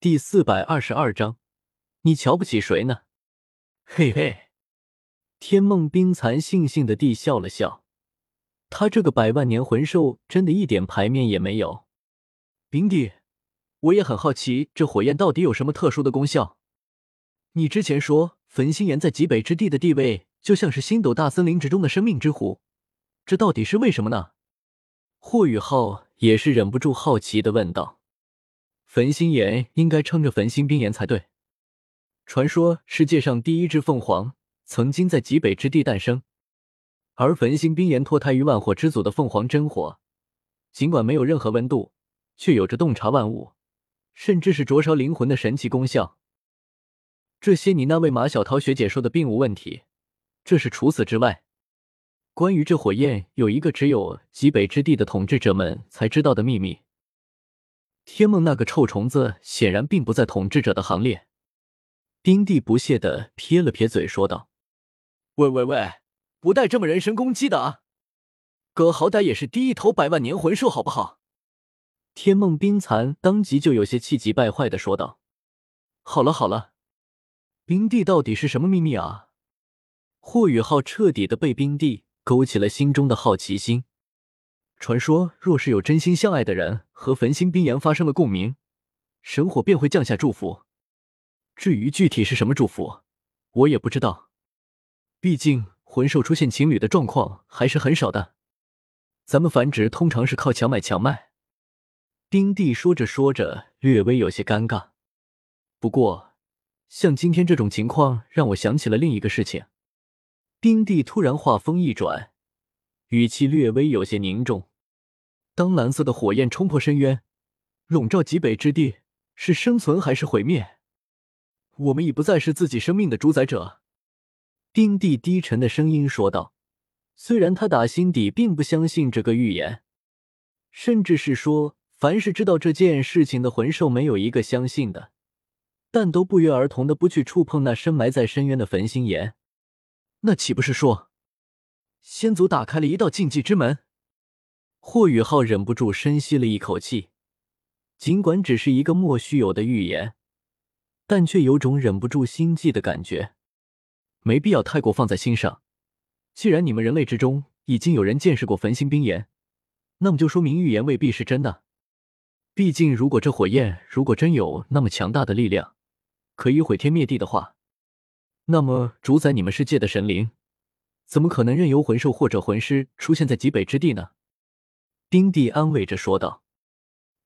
第四百二十二章，你瞧不起谁呢？嘿嘿，天梦冰蚕悻悻的地笑了笑，他这个百万年魂兽真的一点牌面也没有。冰帝，我也很好奇，这火焰到底有什么特殊的功效？你之前说焚心岩在极北之地的地位就像是星斗大森林之中的生命之湖，这到底是为什么呢？霍雨浩也是忍不住好奇的问道。焚心岩应该称着焚心冰岩才对。传说世界上第一只凤凰曾经在极北之地诞生，而焚心冰岩脱胎于万火之祖的凤凰真火，尽管没有任何温度，却有着洞察万物，甚至是灼烧灵魂的神奇功效。这些你那位马小桃学姐说的并无问题。这是除此之外，关于这火焰有一个只有极北之地的统治者们才知道的秘密。天梦那个臭虫子显然并不在统治者的行列。冰帝不屑的撇了撇嘴，说道：“喂喂喂，不带这么人身攻击的啊！哥好歹也是第一头百万年魂兽，好不好？”天梦冰蚕当即就有些气急败坏的说道：“好了好了，冰帝到底是什么秘密啊？”霍雨浩彻底的被冰帝勾起了心中的好奇心。传说，若是有真心相爱的人和焚心冰岩发生了共鸣，神火便会降下祝福。至于具体是什么祝福，我也不知道。毕竟魂兽出现情侣的状况还是很少的。咱们繁殖通常是靠强买强卖。冰帝说着说着，略微有些尴尬。不过，像今天这种情况，让我想起了另一个事情。冰帝突然话锋一转。语气略微有些凝重。当蓝色的火焰冲破深渊，笼罩极北之地，是生存还是毁灭？我们已不再是自己生命的主宰者。冰帝低沉的声音说道。虽然他打心底并不相信这个预言，甚至是说，凡是知道这件事情的魂兽没有一个相信的，但都不约而同的不去触碰那深埋在深渊的焚心岩。那岂不是说？先祖打开了一道禁忌之门，霍雨浩忍不住深吸了一口气。尽管只是一个莫须有的预言，但却有种忍不住心悸的感觉。没必要太过放在心上。既然你们人类之中已经有人见识过焚心冰岩，那么就说明预言未必是真的。毕竟，如果这火焰如果真有那么强大的力量，可以毁天灭地的话，那么主宰你们世界的神灵。怎么可能任由魂兽或者魂师出现在极北之地呢？丁帝安慰着说道。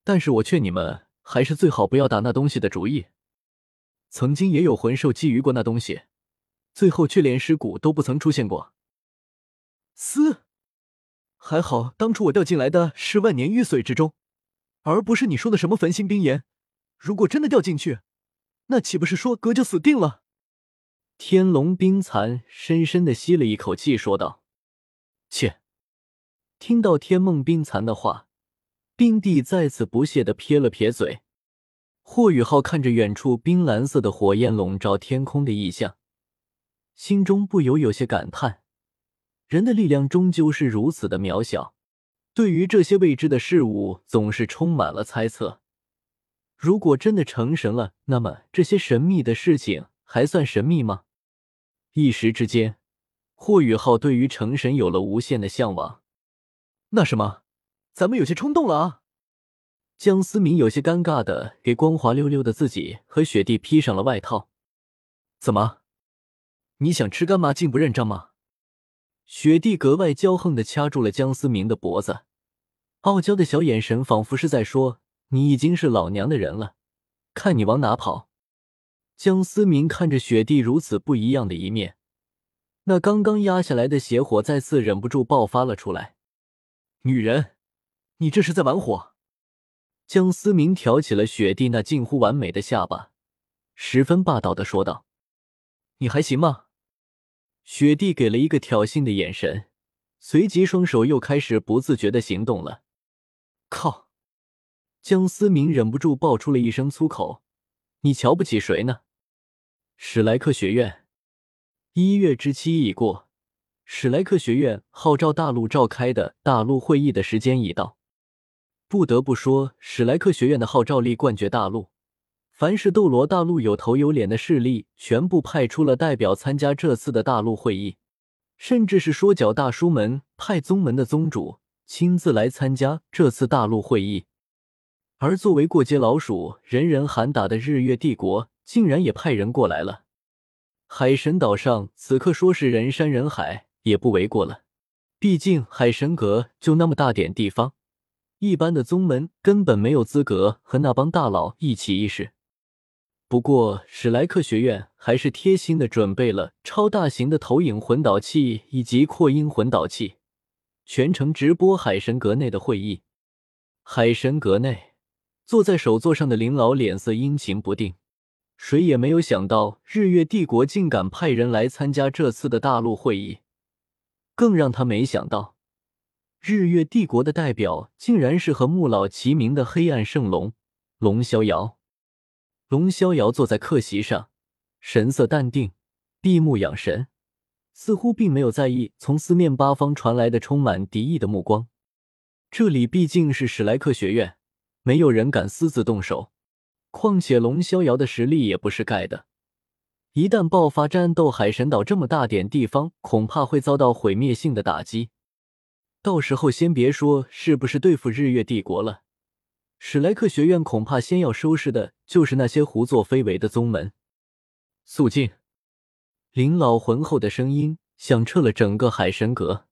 但是我劝你们，还是最好不要打那东西的主意。曾经也有魂兽觊觎过那东西，最后却连尸骨都不曾出现过。嘶！还好当初我掉进来的是万年玉髓之中，而不是你说的什么焚心冰岩。如果真的掉进去，那岂不是说哥就死定了？天龙冰蚕深深的吸了一口气，说道：“切！”听到天梦冰蚕的话，冰帝再次不屑的撇了撇嘴。霍雨浩看着远处冰蓝色的火焰笼罩天空的异象，心中不由有些感叹：人的力量终究是如此的渺小，对于这些未知的事物，总是充满了猜测。如果真的成神了，那么这些神秘的事情还算神秘吗？一时之间，霍雨浩对于成神有了无限的向往。那什么，咱们有些冲动了啊！江思明有些尴尬的给光滑溜溜的自己和雪地披上了外套。怎么，你想吃干妈竟不认账吗？雪地格外骄横的掐住了江思明的脖子，傲娇的小眼神仿佛是在说：“你已经是老娘的人了，看你往哪跑！”江思明看着雪地如此不一样的一面，那刚刚压下来的邪火再次忍不住爆发了出来。女人，你这是在玩火！江思明挑起了雪地那近乎完美的下巴，十分霸道的说道：“你还行吗？”雪地给了一个挑衅的眼神，随即双手又开始不自觉的行动了。靠！江思明忍不住爆出了一声粗口：“你瞧不起谁呢？”史莱克学院一月之期已过，史莱克学院号召大陆召开的大陆会议的时间已到。不得不说，史莱克学院的号召力冠绝大陆，凡是斗罗大陆有头有脸的势力，全部派出了代表参加这次的大陆会议，甚至是说脚大叔们派宗门的宗主亲自来参加这次大陆会议。而作为过街老鼠，人人喊打的日月帝国，竟然也派人过来了。海神岛上此刻说是人山人海，也不为过了。毕竟海神阁就那么大点地方，一般的宗门根本没有资格和那帮大佬一起议事。不过，史莱克学院还是贴心的准备了超大型的投影魂导器以及扩音魂导器，全程直播海神阁内的会议。海神阁内，坐在首座上的林老脸色阴晴不定。谁也没有想到，日月帝国竟敢派人来参加这次的大陆会议。更让他没想到，日月帝国的代表竟然是和穆老齐名的黑暗圣龙龙逍遥。龙逍遥坐在客席上，神色淡定，闭目养神，似乎并没有在意从四面八方传来的充满敌意的目光。这里毕竟是史莱克学院，没有人敢私自动手。况且龙逍遥的实力也不是盖的，一旦爆发战斗，海神岛这么大点地方，恐怕会遭到毁灭性的打击。到时候先别说是不是对付日月帝国了。史莱克学院恐怕先要收拾的就是那些胡作非为的宗门。肃静！林老浑厚的声音响彻了整个海神阁，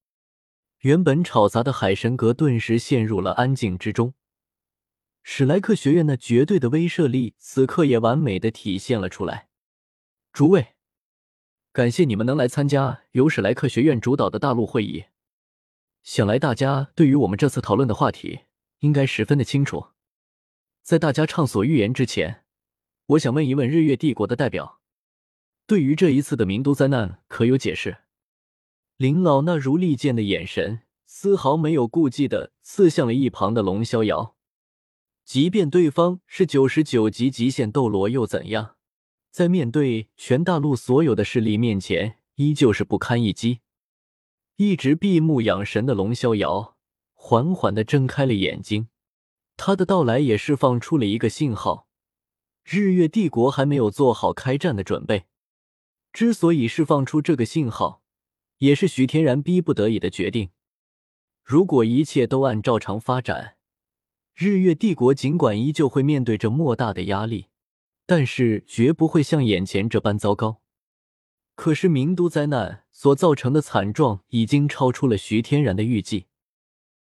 原本吵杂的海神阁顿时陷入了安静之中。史莱克学院那绝对的威慑力，此刻也完美的体现了出来。诸位，感谢你们能来参加由史莱克学院主导的大陆会议。想来大家对于我们这次讨论的话题，应该十分的清楚。在大家畅所欲言之前，我想问一问日月帝国的代表，对于这一次的名都灾难可有解释？林老那如利剑的眼神，丝毫没有顾忌的刺向了一旁的龙逍遥。即便对方是九十九级极限斗罗又怎样，在面对全大陆所有的势力面前，依旧是不堪一击。一直闭目养神的龙逍遥，缓缓的睁开了眼睛。他的到来也释放出了一个信号：日月帝国还没有做好开战的准备。之所以释放出这个信号，也是徐天然逼不得已的决定。如果一切都按照常发展，日月帝国尽管依旧会面对着莫大的压力，但是绝不会像眼前这般糟糕。可是名都灾难所造成的惨状，已经超出了徐天然的预计。